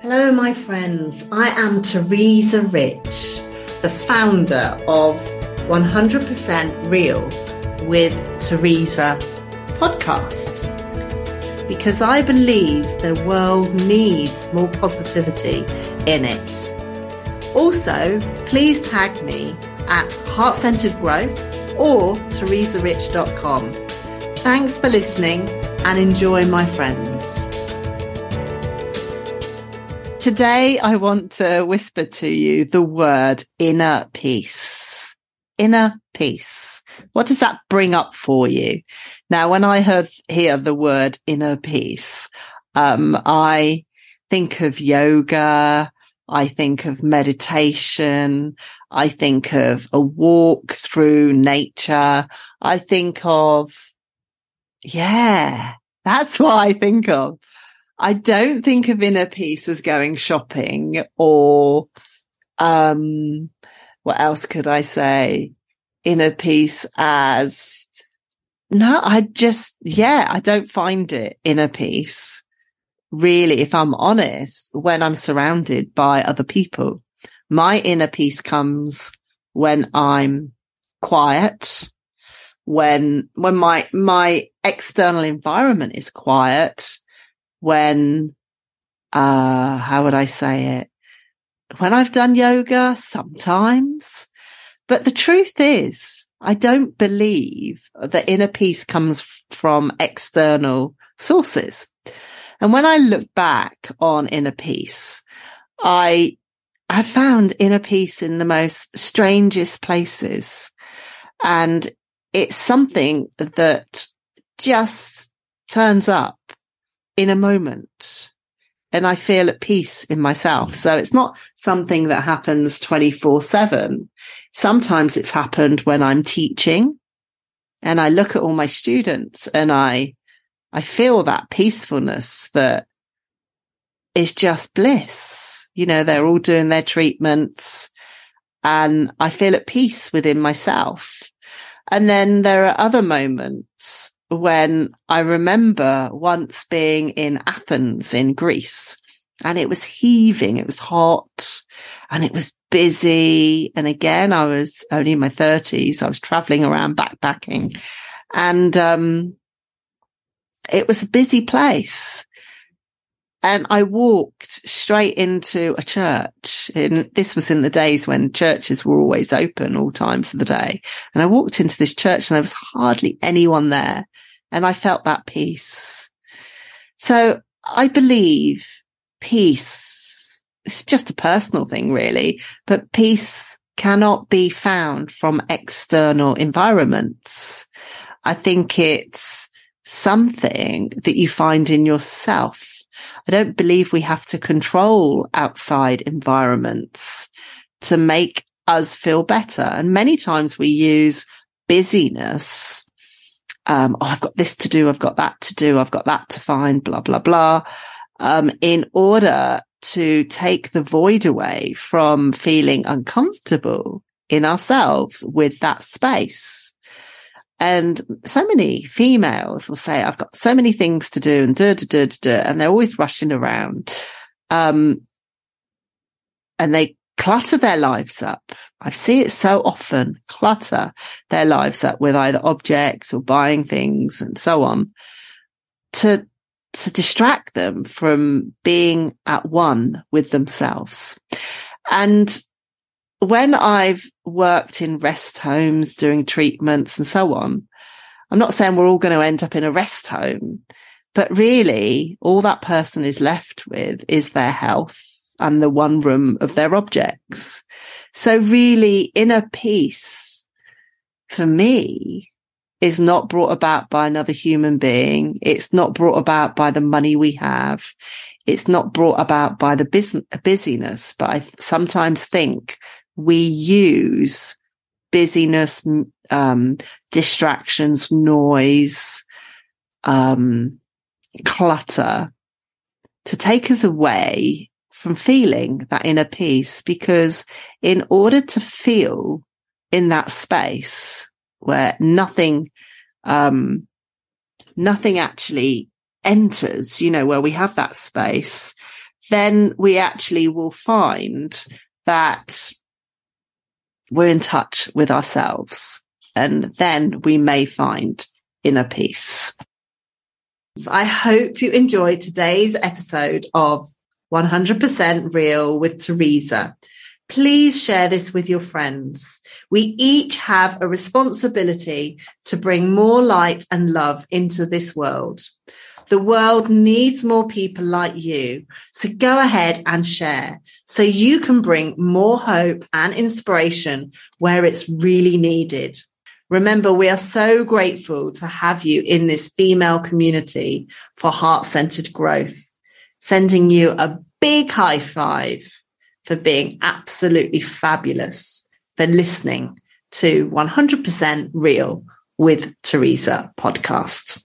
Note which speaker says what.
Speaker 1: Hello, my friends. I am Teresa Rich, the founder of 100% Real with Teresa podcast. Because I believe the world needs more positivity in it. Also, please tag me at Heart Centered Growth or teresarich.com. Thanks for listening and enjoy, my friends. Today, I want to whisper to you the word inner peace. Inner peace. What does that bring up for you? Now, when I heard hear the word inner peace, um, I think of yoga. I think of meditation. I think of a walk through nature. I think of, yeah, that's what I think of. I don't think of inner peace as going shopping or, um, what else could I say? Inner peace as, no, I just, yeah, I don't find it inner peace really, if I'm honest, when I'm surrounded by other people. My inner peace comes when I'm quiet, when, when my, my external environment is quiet when, uh, how would I say it? When I've done yoga, sometimes. But the truth is, I don't believe that inner peace comes from external sources. And when I look back on inner peace, I have found inner peace in the most strangest places. And it's something that just turns up in a moment and I feel at peace in myself. So it's not something that happens 24 seven. Sometimes it's happened when I'm teaching and I look at all my students and I, I feel that peacefulness that is just bliss. You know, they're all doing their treatments and I feel at peace within myself. And then there are other moments when I remember once being in Athens in Greece and it was heaving. It was hot and it was busy. And again, I was only in my thirties. I was traveling around backpacking and, um, it was a busy place. And I walked straight into a church. And this was in the days when churches were always open all times of the day. And I walked into this church and there was hardly anyone there. And I felt that peace. So I believe peace, it's just a personal thing really, but peace cannot be found from external environments. I think it's something that you find in yourself. I don't believe we have to control outside environments to make us feel better. And many times we use busyness. Um, oh, I've got this to do. I've got that to do. I've got that to find, blah, blah, blah. Um, in order to take the void away from feeling uncomfortable in ourselves with that space. And so many females will say, I've got so many things to do and do, do, do, do, and they're always rushing around. Um, and they clutter their lives up. I see it so often, clutter their lives up with either objects or buying things and so on to, to distract them from being at one with themselves. And when I've worked in rest homes doing treatments and so on, I'm not saying we're all going to end up in a rest home, but really all that person is left with is their health and the one room of their objects. So really inner peace for me is not brought about by another human being. It's not brought about by the money we have. It's not brought about by the business, busyness, but I sometimes think we use busyness, um, distractions, noise, um, clutter to take us away from feeling that inner peace. Because in order to feel in that space where nothing, um, nothing actually enters, you know, where we have that space, then we actually will find that we're in touch with ourselves. And then we may find inner peace. I hope you enjoyed today's episode of 100% Real with Teresa. Please share this with your friends. We each have a responsibility to bring more light and love into this world. The world needs more people like you. So go ahead and share so you can bring more hope and inspiration where it's really needed. Remember, we are so grateful to have you in this female community for heart centered growth. Sending you a big high five for being absolutely fabulous, for listening to 100% Real with Teresa podcast.